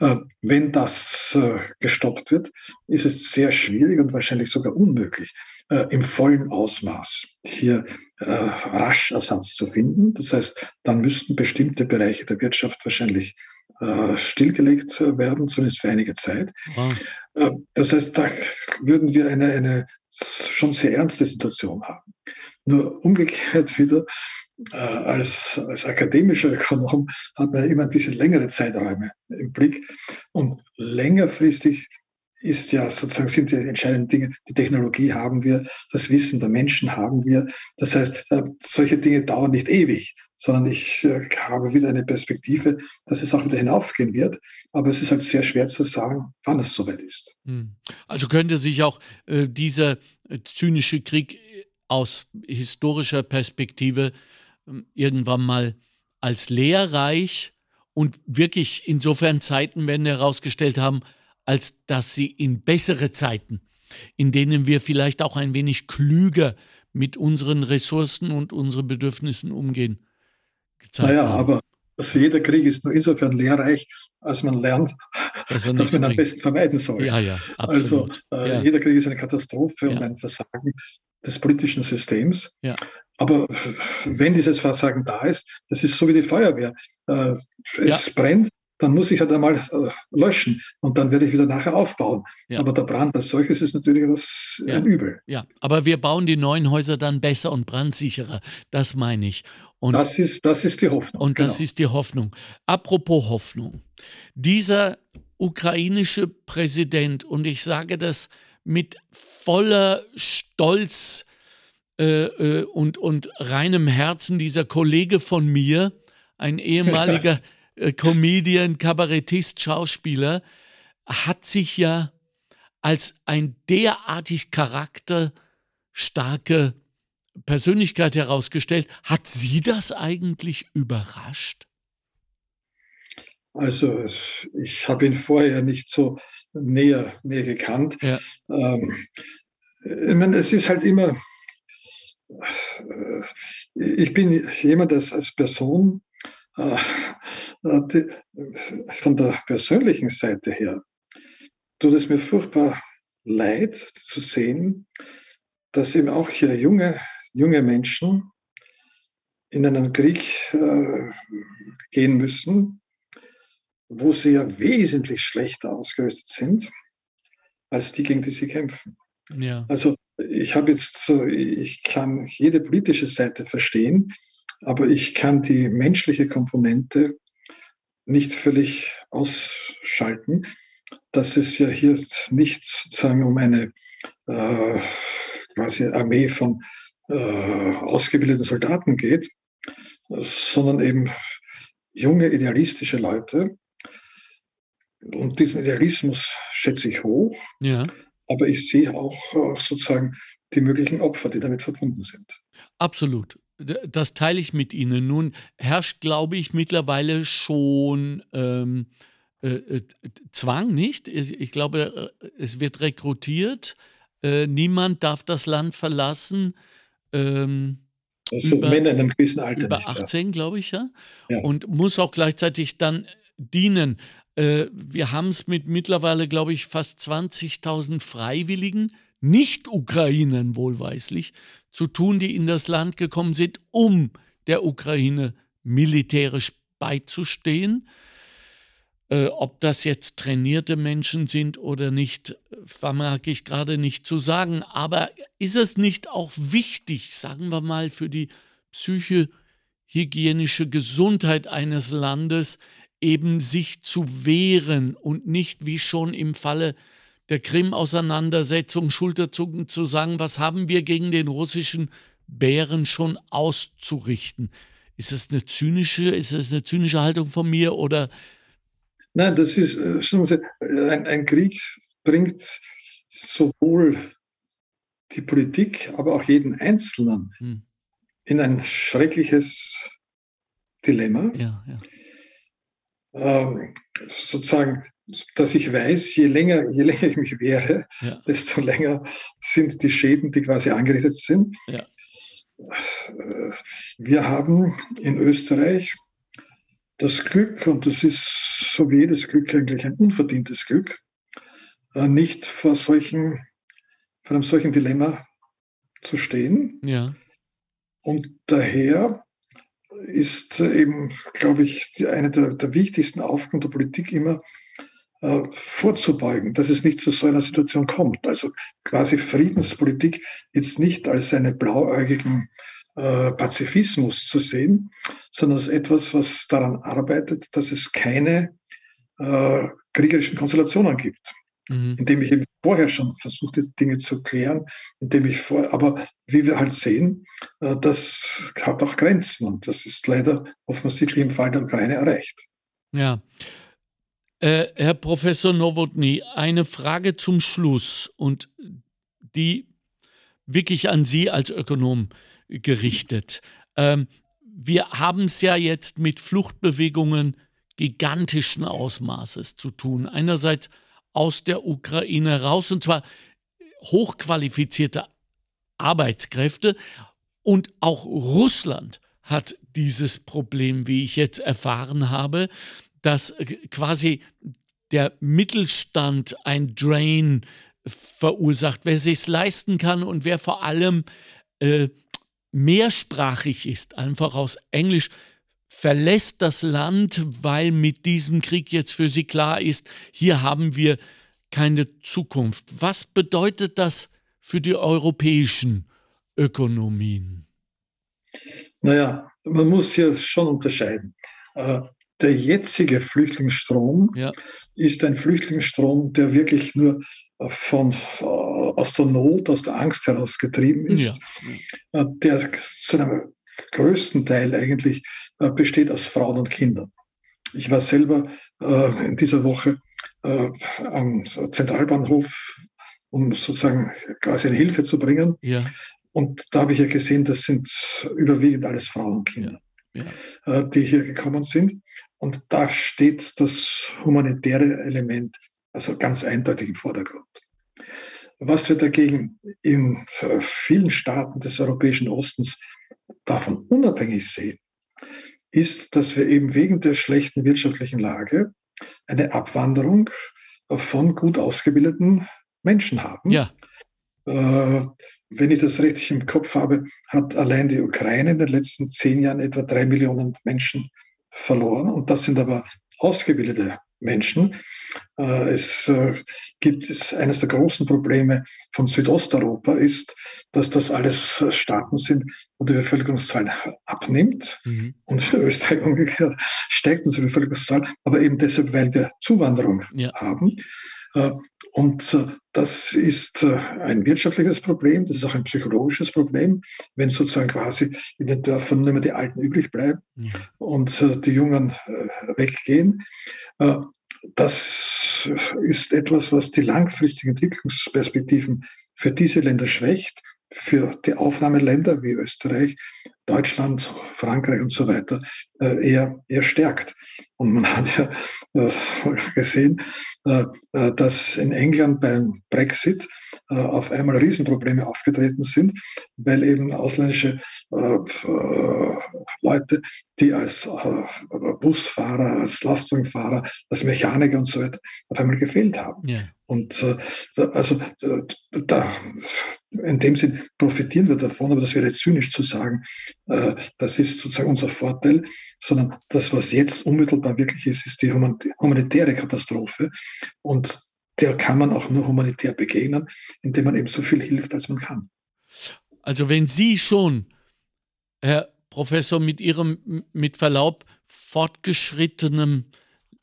Ja. Äh, wenn das äh, gestoppt wird, ist es sehr schwierig und wahrscheinlich sogar unmöglich, äh, im vollen Ausmaß hier äh, rasch Ersatz zu finden. Das heißt, dann müssten bestimmte Bereiche der Wirtschaft wahrscheinlich äh, stillgelegt werden, zumindest für einige Zeit. Wow. Äh, das heißt, da würden wir eine, eine schon sehr ernste Situation haben. Nur umgekehrt wieder, äh, als, als akademischer Ökonom hat man immer ein bisschen längere Zeiträume im Blick und längerfristig ist ja sozusagen sind die entscheidenden Dinge. Die Technologie haben wir, das Wissen der Menschen haben wir. Das heißt, äh, solche Dinge dauern nicht ewig, sondern ich äh, habe wieder eine Perspektive, dass es auch wieder hinaufgehen wird. Aber es ist halt sehr schwer zu sagen, wann es soweit ist. Hm. Also könnte sich auch äh, dieser zynische Krieg aus historischer Perspektive äh, irgendwann mal als lehrreich und wirklich insofern Zeitenwende herausgestellt haben, als dass sie in bessere Zeiten, in denen wir vielleicht auch ein wenig klüger mit unseren Ressourcen und unseren Bedürfnissen umgehen, gezeigt naja, haben. aber also jeder Krieg ist nur insofern lehrreich, als man lernt, dass man bringt. am besten vermeiden soll. Ja, ja, also äh, ja. jeder Krieg ist eine Katastrophe und ein Versagen des politischen Systems. Aber wenn dieses Versagen da ist, das ist so wie die Feuerwehr. Äh, es brennt, dann muss ich halt einmal äh, löschen und dann werde ich wieder nachher aufbauen. Ja. Aber der Brand als solches ist natürlich was, ja. ein Übel. Ja, aber wir bauen die neuen Häuser dann besser und brandsicherer. Das meine ich. Und, das, ist, das ist die Hoffnung. Und genau. das ist die Hoffnung. Apropos Hoffnung. Dieser ukrainische Präsident, und ich sage das mit voller Stolz äh, äh, und, und reinem Herzen, dieser Kollege von mir, ein ehemaliger äh, Comedian, Kabarettist, Schauspieler, hat sich ja als ein derartig charakterstarke Persönlichkeit herausgestellt. Hat Sie das eigentlich überrascht? Also ich habe ihn vorher nicht so näher, näher gekannt. Ja. Ähm, ich meine, es ist halt immer, äh, ich bin jemand, der als Person äh, die, von der persönlichen Seite her tut es mir furchtbar leid zu sehen, dass eben auch hier junge, junge Menschen in einen Krieg äh, gehen müssen, wo sie ja wesentlich schlechter ausgerüstet sind als die, gegen die sie kämpfen. Ja. Also ich habe jetzt, ich kann jede politische Seite verstehen, aber ich kann die menschliche Komponente nicht völlig ausschalten, dass es ja hier nicht sozusagen um eine äh, quasi Armee von äh, ausgebildeten Soldaten geht, sondern eben junge, idealistische Leute. Und diesen Idealismus schätze ich hoch. Ja. Aber ich sehe auch äh, sozusagen die möglichen Opfer, die damit verbunden sind. Absolut. Das teile ich mit Ihnen. Nun herrscht, glaube ich, mittlerweile schon ähm, äh, äh Zwang, nicht? Ich glaube, äh, es wird rekrutiert. Äh, niemand darf das Land verlassen. Ähm, also über, Männer in einem gewissen Alter. Über nicht, 18, ja. glaube ich, ja? ja. Und muss auch gleichzeitig dann dienen. Äh, wir haben es mit mittlerweile, glaube ich, fast 20.000 Freiwilligen, nicht Ukrainern wohlweislich, zu tun, die in das Land gekommen sind, um der Ukraine militärisch beizustehen. Äh, ob das jetzt trainierte Menschen sind oder nicht, vermag ich gerade nicht zu sagen. Aber ist es nicht auch wichtig, sagen wir mal, für die psychohygienische Gesundheit eines Landes, eben sich zu wehren und nicht wie schon im Falle der Krim-Auseinandersetzung Schulterzucken zu sagen, was haben wir gegen den russischen Bären schon auszurichten? Ist das eine zynische, ist das eine zynische Haltung von mir oder? Nein, das ist schon äh, ein, ein Krieg bringt sowohl die Politik, aber auch jeden Einzelnen hm. in ein schreckliches Dilemma. Ja, ja ähm, sozusagen, dass ich weiß, je länger, je länger ich mich wehre, ja. desto länger sind die Schäden, die quasi angerichtet sind. Ja. Wir haben in Österreich das Glück, und das ist so wie jedes Glück eigentlich ein unverdientes Glück, äh, nicht vor, solchen, vor einem solchen Dilemma zu stehen. Ja. Und daher ist eben, glaube ich, eine der, der wichtigsten Aufgaben der Politik immer äh, vorzubeugen, dass es nicht zu so einer Situation kommt. Also quasi Friedenspolitik jetzt nicht als einen blauäugigen äh, Pazifismus zu sehen, sondern als etwas, was daran arbeitet, dass es keine äh, kriegerischen Konstellationen gibt mhm. indem ich eben vorher schon versuche, die Dinge zu klären, indem ich vor, aber wie wir halt sehen, äh, das hat auch Grenzen und das ist leider offensichtlich im Fall der Ukraine erreicht. Ja. Äh, Herr Professor Nowotny, eine Frage zum Schluss und die wirklich an Sie als Ökonom gerichtet. Ähm, wir haben es ja jetzt mit Fluchtbewegungen gigantischen Ausmaßes zu tun. Einerseits aus der Ukraine raus, und zwar hochqualifizierte Arbeitskräfte. Und auch Russland hat dieses Problem, wie ich jetzt erfahren habe, dass quasi der Mittelstand ein Drain verursacht. Wer sich leisten kann und wer vor allem äh, mehrsprachig ist, einfach aus Englisch, verlässt das Land, weil mit diesem Krieg jetzt für sie klar ist, hier haben wir keine Zukunft. Was bedeutet das für die europäischen Ökonomien? Naja, man muss ja schon unterscheiden. Der jetzige Flüchtlingsstrom ja. ist ein Flüchtlingsstrom, der wirklich nur von, äh, aus der Not, aus der Angst heraus getrieben ist, ja. Äh, der zu einem größten Teil eigentlich äh, besteht aus Frauen und Kindern. Ich war selber in dieser Woche am Zentralbahnhof, um sozusagen quasi eine Hilfe zu bringen. Ja. Und da habe ich ja gesehen, das sind überwiegend alles Frauen und Kinder, ja. Die hier gekommen sind. Und da steht das humanitäre Element also ganz eindeutig im Vordergrund. Was wir dagegen in vielen Staaten des Europäischen Ostens davon unabhängig sehen, ist, dass wir eben wegen der schlechten wirtschaftlichen Lage eine Abwanderung von gut ausgebildeten Menschen haben. Ja. Äh, wenn ich das richtig im Kopf habe, hat allein die Ukraine in den letzten zehn Jahren etwa drei Millionen Menschen verloren. Und das sind aber ausgebildete Menschen. Äh, es äh, gibt es eines der großen Probleme von Südosteuropa ist, dass das alles Staaten sind, wo die Bevölkerungszahl abnimmt mhm. und in Österreich umgekehrt steigt unsere Bevölkerungszahl, aber eben deshalb, weil wir Zuwanderung ja. haben. Äh, und das ist ein wirtschaftliches Problem, das ist auch ein psychologisches Problem, wenn sozusagen quasi in den Dörfern nur mehr die Alten übrig bleiben ja. und die Jungen weggehen. Das ist etwas, was die langfristigen Entwicklungsperspektiven für diese Länder schwächt, für die Aufnahmeländer wie Österreich, Deutschland, Frankreich und so weiter äh, eher, eher stärkt. Und man hat ja gesehen, äh, äh, dass in England beim Brexit auf einmal Riesenprobleme aufgetreten sind, weil eben ausländische Leute, die als Busfahrer, als Lastwagenfahrer, als Mechaniker und so weiter auf einmal gefehlt haben. Ja. Und also da, in dem Sinn profitieren wir davon, aber das wäre zynisch zu sagen, das ist sozusagen unser Vorteil, sondern das, was jetzt unmittelbar wirklich ist, ist die humanitäre Katastrophe. Und der kann man auch nur humanitär begegnen, indem man eben so viel hilft, als man kann. Also wenn Sie schon, Herr Professor, mit Ihrem, mit Verlaub, fortgeschrittenem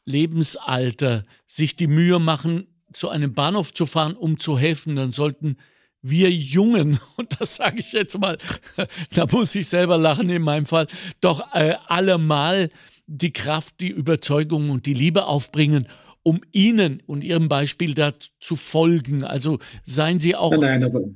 Lebensalter sich die Mühe machen, zu einem Bahnhof zu fahren, um zu helfen, dann sollten wir Jungen, und das sage ich jetzt mal, da muss ich selber lachen in meinem Fall, doch äh, allemal die Kraft, die Überzeugung und die Liebe aufbringen, um Ihnen und Ihrem Beispiel da zu folgen. Also seien Sie auch nein, nein,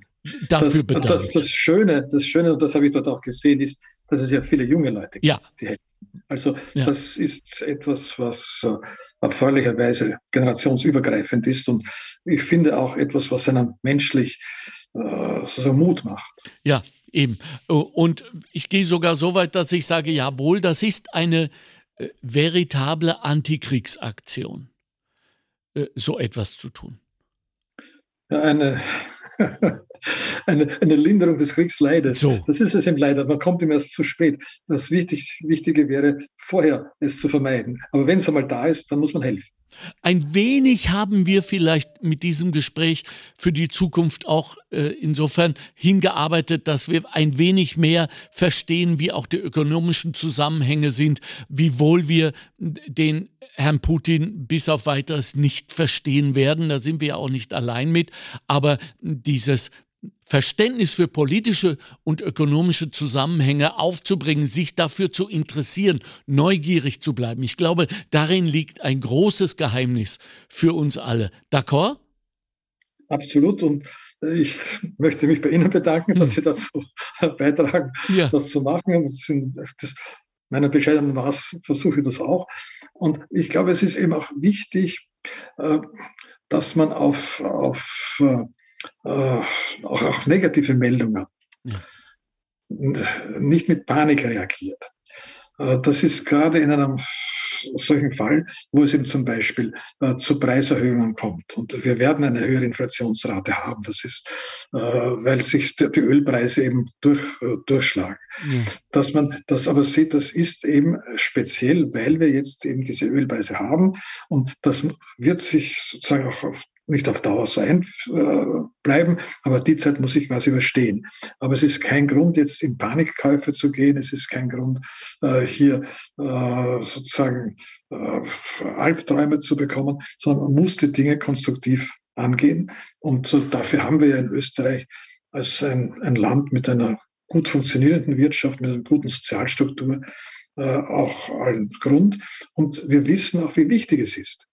dafür das, bedankt. Das, das, Schöne, das Schöne, und das habe ich dort auch gesehen, ist, dass es ja viele junge Leute gibt, ja. die helfen. Also ja. das ist etwas, was äh, erfreulicherweise generationsübergreifend ist und ich finde auch etwas, was einem menschlich äh, so Mut macht. Ja, eben. Und ich gehe sogar so weit, dass ich sage, jawohl, das ist eine äh, veritable Antikriegsaktion, äh, so etwas zu tun. Ja, eine eine, eine Linderung des Kriegsleides. So. Das ist es eben leider. Man kommt ihm erst zu spät. Das Wichtig, Wichtige wäre, vorher es zu vermeiden. Aber wenn es einmal da ist, dann muss man helfen. Ein wenig haben wir vielleicht mit diesem Gespräch für die Zukunft auch äh, insofern hingearbeitet, dass wir ein wenig mehr verstehen, wie auch die ökonomischen Zusammenhänge sind, wiewohl wir den Herrn Putin bis auf weiteres nicht verstehen werden. Da sind wir auch nicht allein mit. Aber dieses Verständnis für politische und ökonomische Zusammenhänge aufzubringen, sich dafür zu interessieren, neugierig zu bleiben. Ich glaube, darin liegt ein großes Geheimnis für uns alle. D'accord? Absolut. Und ich möchte mich bei Ihnen bedanken, dass hm. Sie dazu beitragen, ja. das zu machen. Das, meiner bescheidenen Maß versuche ich das auch. Und ich glaube, es ist eben auch wichtig, äh, dass man auf, auf äh, äh, auch auf negative Meldungen ja. nicht mit Panik reagiert. Äh, das ist gerade in einem solchen Fall, wo es eben zum Beispiel äh, zu Preiserhöhungen kommt. Und wir werden eine höhere Inflationsrate haben. Das ist, äh, weil sich die, Ölpreise eben durch, äh, durchschlagen. Ja. Dass man das aber sieht, das ist eben speziell, weil wir jetzt eben diese Ölpreise haben. Und das wird sich sozusagen auch auf nicht auf Dauer so bleiben, aber die Zeit muss ich quasi überstehen. Aber es ist kein Grund, jetzt in Panikkäufe zu gehen. Es ist kein Grund, äh, hier äh, sozusagen äh, Albträume zu bekommen, sondern man muss die Dinge konstruktiv angehen. Und dafür haben wir ja in Österreich als ein, ein Land mit einer gut funktionierenden Wirtschaft, mit einer guten Sozialstruktur auch einen Grund. Und wir wissen auch, wie wichtig es ist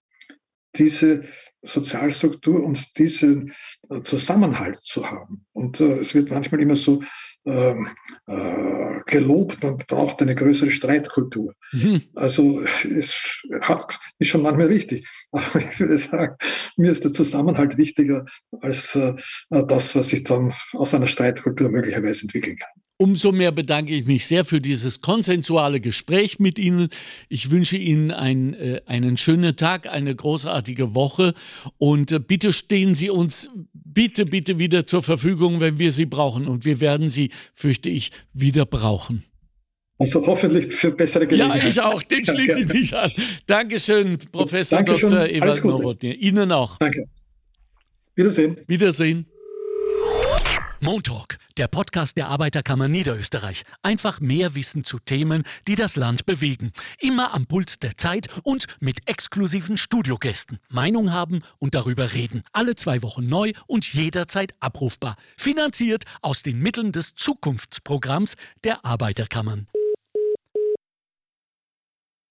diese Sozialstruktur und diesen äh, Zusammenhalt zu haben. Und äh, es wird manchmal immer so ähm, äh, gelobt, man braucht eine größere Streitkultur. Mhm. Also es hat, ist schon manchmal richtig. Aber ich würde sagen, mir ist der Zusammenhalt wichtiger als äh, das, was sich dann aus einer Streitkultur möglicherweise entwickeln kann. Umso mehr bedanke ich mich sehr für dieses konsensuale Gespräch mit Ihnen. Ich wünsche Ihnen ein, äh, einen schönen Tag, eine großartige Woche und äh, bitte stehen Sie uns bitte, bitte wieder zur Verfügung, wenn wir Sie brauchen und wir werden Sie, fürchte ich, wieder brauchen. Also hoffentlich für bessere Gelegenheit. Ja, ich auch. Den schließe ich mich an. Dankeschön, Professor Dankeschön. Dr. Ewald Nowotny. Ihnen auch. Danke. Wiedersehen. Wiedersehen. Montalk, der Podcast der Arbeiterkammer Niederösterreich. Einfach mehr Wissen zu Themen, die das Land bewegen. Immer am Puls der Zeit und mit exklusiven Studiogästen. Meinung haben und darüber reden. Alle zwei Wochen neu und jederzeit abrufbar. Finanziert aus den Mitteln des Zukunftsprogramms der Arbeiterkammern.